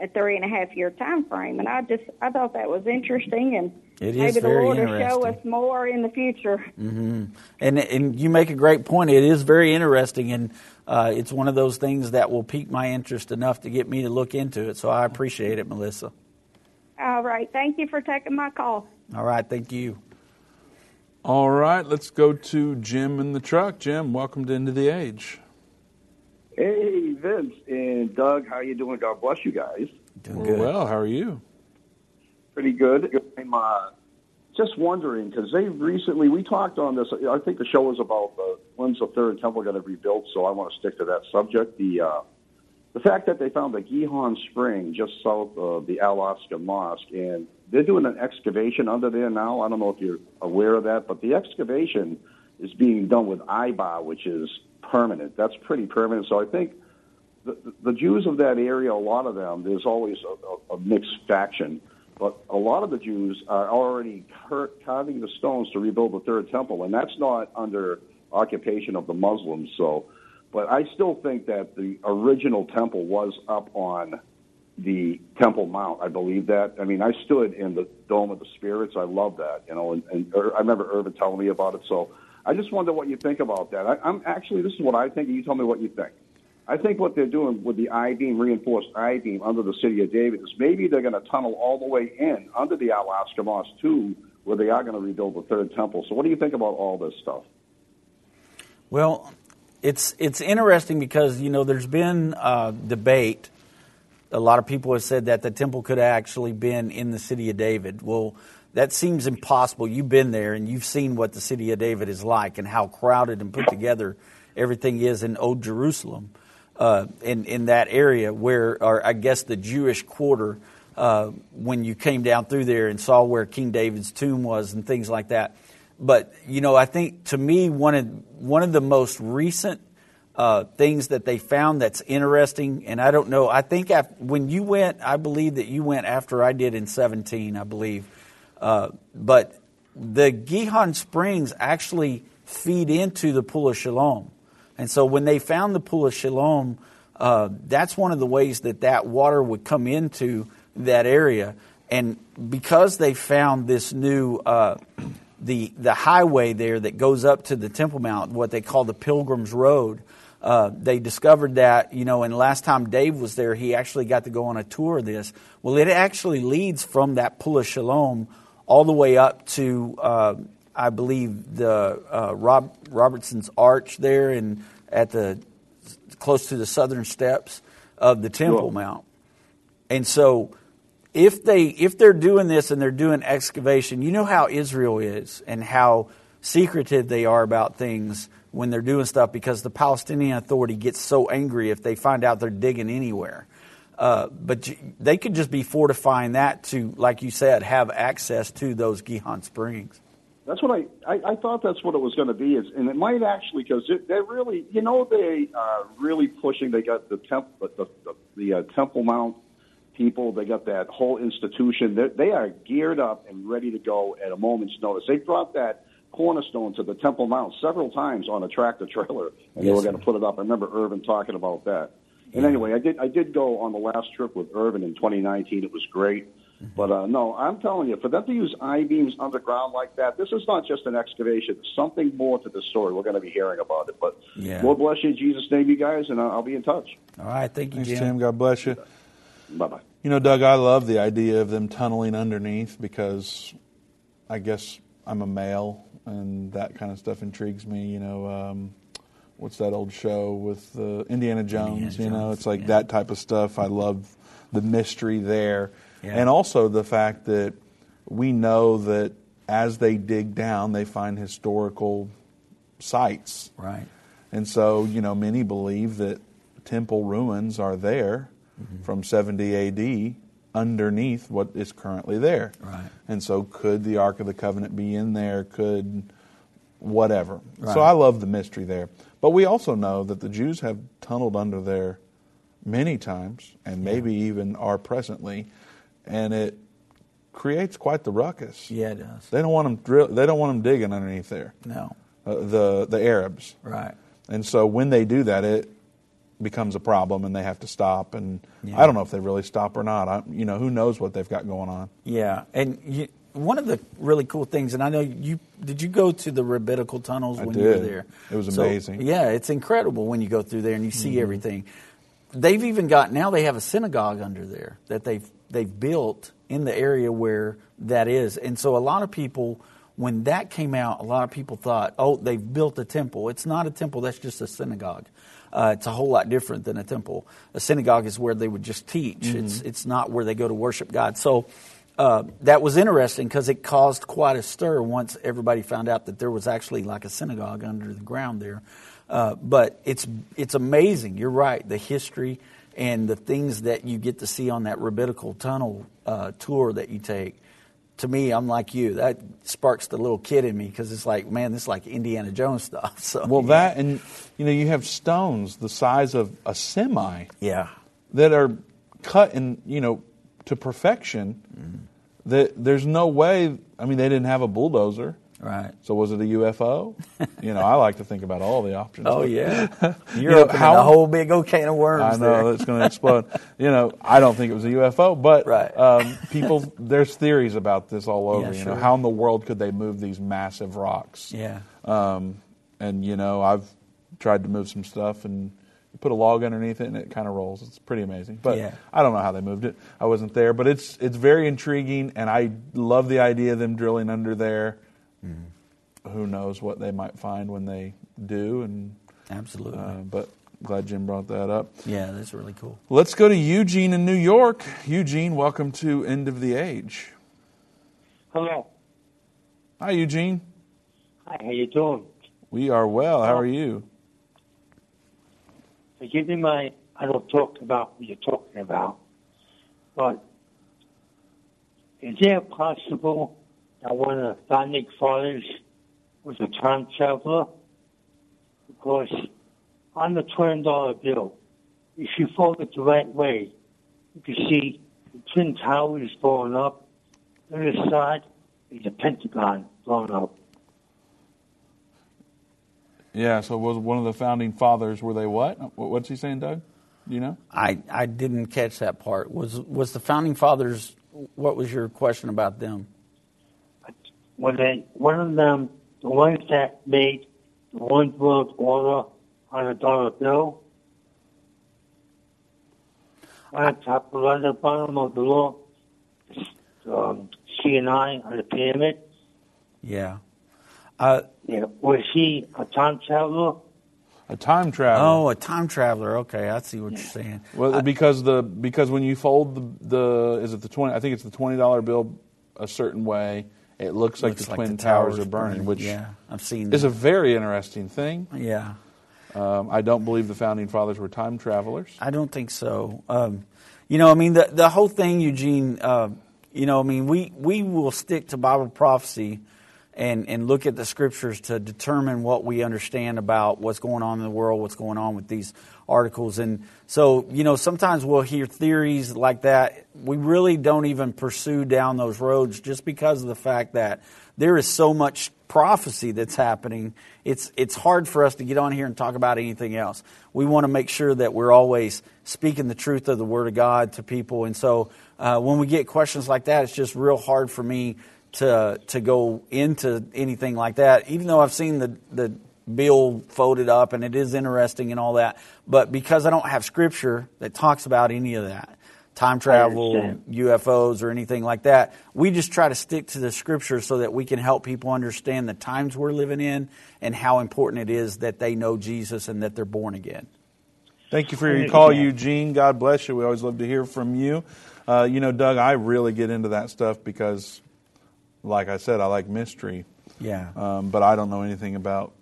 a three and a half year time frame. And I just, I thought that was interesting and it maybe the Lord will show us more in the future. Mm-hmm. And, and you make a great point. It is very interesting. And uh, it's one of those things that will pique my interest enough to get me to look into it. So I appreciate it, Melissa. All right. Thank you for taking my call. All right. Thank you. All right. Let's go to Jim in the truck. Jim, welcome to of the Age. Hey, Vince and Doug. How you doing? God bless you guys. Doing good. Well, how are you? Pretty good. I'm uh, just wondering because they recently we talked on this. I think the show was about uh, when's the third temple going to be built. So I want to stick to that subject. The uh, the fact that they found the Gihon Spring just south of the Al-Aqsa Mosque, and they're doing an excavation under there now. I don't know if you're aware of that, but the excavation is being done with IBA, which is permanent. That's pretty permanent. So I think the, the Jews of that area, a lot of them, there's always a, a, a mixed faction. But a lot of the Jews are already carving the stones to rebuild the third temple, and that's not under occupation of the Muslims. So, but I still think that the original temple was up on the Temple Mount. I believe that. I mean, I stood in the Dome of the Spirits. I love that, you know, and, and er, I remember Irvin telling me about it. So I just wonder what you think about that. I, I'm actually, this is what I think, you tell me what you think. I think what they're doing with the I-beam, reinforced I-beam under the city of David is maybe they're going to tunnel all the way in under the Al-Aqsa Mosque too, where they are going to rebuild the third temple. So what do you think about all this stuff? Well, it's it's interesting because you know there's been uh, debate. A lot of people have said that the temple could have actually been in the city of David. Well, that seems impossible. You've been there and you've seen what the city of David is like and how crowded and put together everything is in Old Jerusalem uh, in in that area where, or I guess the Jewish quarter, uh, when you came down through there and saw where King David's tomb was and things like that. But you know, I think to me one of one of the most recent uh, things that they found that's interesting. And I don't know. I think after, when you went, I believe that you went after I did in 17, I believe. Uh, but the Gihon Springs actually feed into the Pool of Siloam. And so when they found the Pool of Siloam, uh, that's one of the ways that that water would come into that area. And because they found this new uh, the the highway there that goes up to the Temple Mount, what they call the Pilgrim's Road, uh, they discovered that you know. And last time Dave was there, he actually got to go on a tour of this. Well, it actually leads from that Pool of Siloam all the way up to uh, I believe the uh, Rob, Robinson's Arch there and at the close to the southern steps of the Temple Mount. And so if they if they're doing this and they're doing excavation, you know how Israel is and how secretive they are about things when they're doing stuff because the Palestinian Authority gets so angry if they find out they're digging anywhere. Uh, but they could just be fortifying that to, like you said, have access to those Gihon Springs. That's what I, I, I thought that's what it was going to be, is, and it might actually because they're really, you know, they are really pushing. They got the temp, the the, the uh, Temple Mount people. They got that whole institution. They're, they are geared up and ready to go at a moment's notice. They brought that cornerstone to the Temple Mount several times on a tractor trailer, and yes, they were going to put it up. I remember Irvin talking about that. And anyway, I did I did go on the last trip with Irvin in 2019. It was great. But uh, no, I'm telling you, for them to use I beams underground like that, this is not just an excavation. There's something more to the story. We're going to be hearing about it. But yeah. Lord bless you in Jesus' name, you guys, and I'll be in touch. All right, thank you, Thanks, Jim. Tim. God bless you. Bye bye. You know, Doug, I love the idea of them tunneling underneath because I guess I'm a male, and that kind of stuff intrigues me. You know. Um, what's that old show with uh, Indiana Jones? Indiana you know, it's like yeah. that type of stuff. I love the mystery there. Yeah. And also the fact that we know that as they dig down, they find historical sites. Right. And so, you know, many believe that temple ruins are there mm-hmm. from 70 AD underneath what is currently there. Right. And so, could the Ark of the Covenant be in there? Could whatever. Right. So, I love the mystery there. But we also know that the Jews have tunneled under there many times, and maybe yeah. even are presently and it creates quite the ruckus. Yeah, it does. They don't want them drill. They don't want them digging underneath there. No. Uh, the the Arabs. Right. And so when they do that, it becomes a problem, and they have to stop. And yeah. I don't know if they really stop or not. I, you know, who knows what they've got going on. Yeah, and you, one of the really cool things, and I know you did. You go to the rabbinical tunnels I when did. you were there. It was amazing. So, yeah, it's incredible when you go through there and you see mm-hmm. everything. They've even got now. They have a synagogue under there that they've they've built in the area where that is. And so a lot of people, when that came out, a lot of people thought, oh, they've built a temple. It's not a temple, that's just a synagogue. Uh, it's a whole lot different than a temple. A synagogue is where they would just teach. Mm-hmm. It's it's not where they go to worship God. So uh, that was interesting because it caused quite a stir once everybody found out that there was actually like a synagogue under the ground there. Uh, but it's it's amazing. You're right. The history and the things that you get to see on that rabbinical tunnel uh, tour that you take to me i'm like you. That sparks the little kid in me because it's like man this is like indiana jones *laughs* stuff so. Well that and you know you have stones the size of a semi. Yeah. That are cut in you know to perfection. Mm-hmm. that there's no way i mean they didn't have a bulldozer Right. So was it a UFO? you know, I like to think about all the options. Oh yeah, *laughs* you're you know, how, a whole big old can of worms. I know it's going to explode. you know, I don't think it was a UFO, but right. um, people, *laughs* there's theories about this all over. Yeah, you sure. know, how in the world could they move these massive rocks? Yeah. Um, and you know, I've tried to move some stuff and put a log underneath it and it kind of rolls. It's pretty amazing. But yeah. I don't know how they moved it. I wasn't there, but it's it's very intriguing and I love the idea of them drilling under there. Mm. Who knows what they might find when they do? And absolutely. Uh, but glad Jim brought that up. Yeah, that's really cool. Let's go to Eugene in New York. Eugene, welcome to End of the Age. Hello. Hi, Eugene. Hi. How you doing? We are well. How are you? Forgive me, my I don't talk about what you're talking about, but is it possible that one of the founding fathers was a time traveler because on the twenty dollar bill, if you fold it the right way, you can see the twin towers blowing up. On the side is the Pentagon blowing up. Yeah. So was one of the founding fathers? Were they what? What- What's he saying, Doug? Do you know? I, I didn't catch that part. Was was the founding fathers? What was your question about them? When they, one of them, the ones that made the one world order on a dollar bill, on top of on the bottom of the law, um, C and I on the pyramid. Yeah. Uh, Yeah, was he a time traveler? A time traveler. Oh, a time traveler. Okay, I see what you're saying. Well, because the because when you fold the, the is it the twenty? I think it's the twenty dollar bill a certain way. It looks like Looks the like twin the towers, towers are burning, burning. which Yeah, I've seen is a very interesting thing. Yeah. Um, I don't believe the founding fathers were time travelers. I don't think so. Um, you know, I mean, the the whole thing, Eugene. Uh, you know, I mean, we we will stick to Bible prophecy and and look at the scriptures to determine what we understand about what's going on in the world, what's going on with these articles, and so you know, sometimes we'll hear theories like that. We really don't even pursue down those roads just because of the fact that there is so much prophecy that's happening. It's it's hard for us to get on here and talk about anything else. We want to make sure that we're always speaking the truth of the Word of God to people, and so uh, when we get questions like that, it's just real hard for me to to go into anything like that. Even though I've seen the the bill folded up and it is interesting and all that, but because I don't have Scripture that talks about any of that, time travel. UFOs, or anything like that. We just try to stick to the scripture so that we can help people understand the times we're living in and how important it is that they know Jesus and that they're born again. Thank you for your call, Eugene. God bless you. We always love to hear from you. Uh, you know, Doug, I really get into that stuff because, like I said, I like mystery. Yeah. Um, but I don't know anything about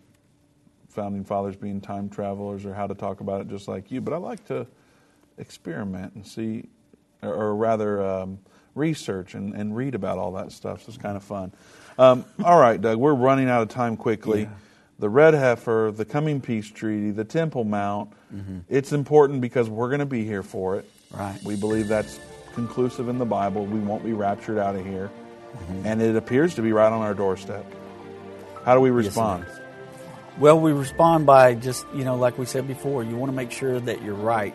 founding fathers being time travelers or how to talk about it just like you. But I like to experiment and see, or, or rather, um, research and, and read about all that stuff. So it's kind of fun. Um, *laughs* all right, Doug, we're running out of time quickly. The red heifer, the coming peace treaty, the Temple Mount. It's important because we're going to be here for it. Right. We believe that's conclusive in the Bible. We won't be raptured out of here. And it appears to be right on our doorstep. How do we Yes, respond? Well, we respond by just, you know, like we said before, you want to make sure that you're right,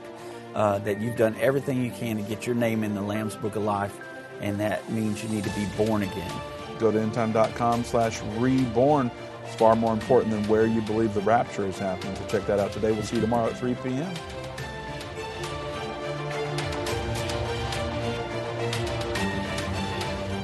uh, that you've done everything you can to get your name in the Lamb's Book of Life, and that means you need to be born again. Go to endtime.com slash reborn. It's far more important than where you believe the rapture is happening. So check that out today. We'll see you tomorrow at 3 p.m.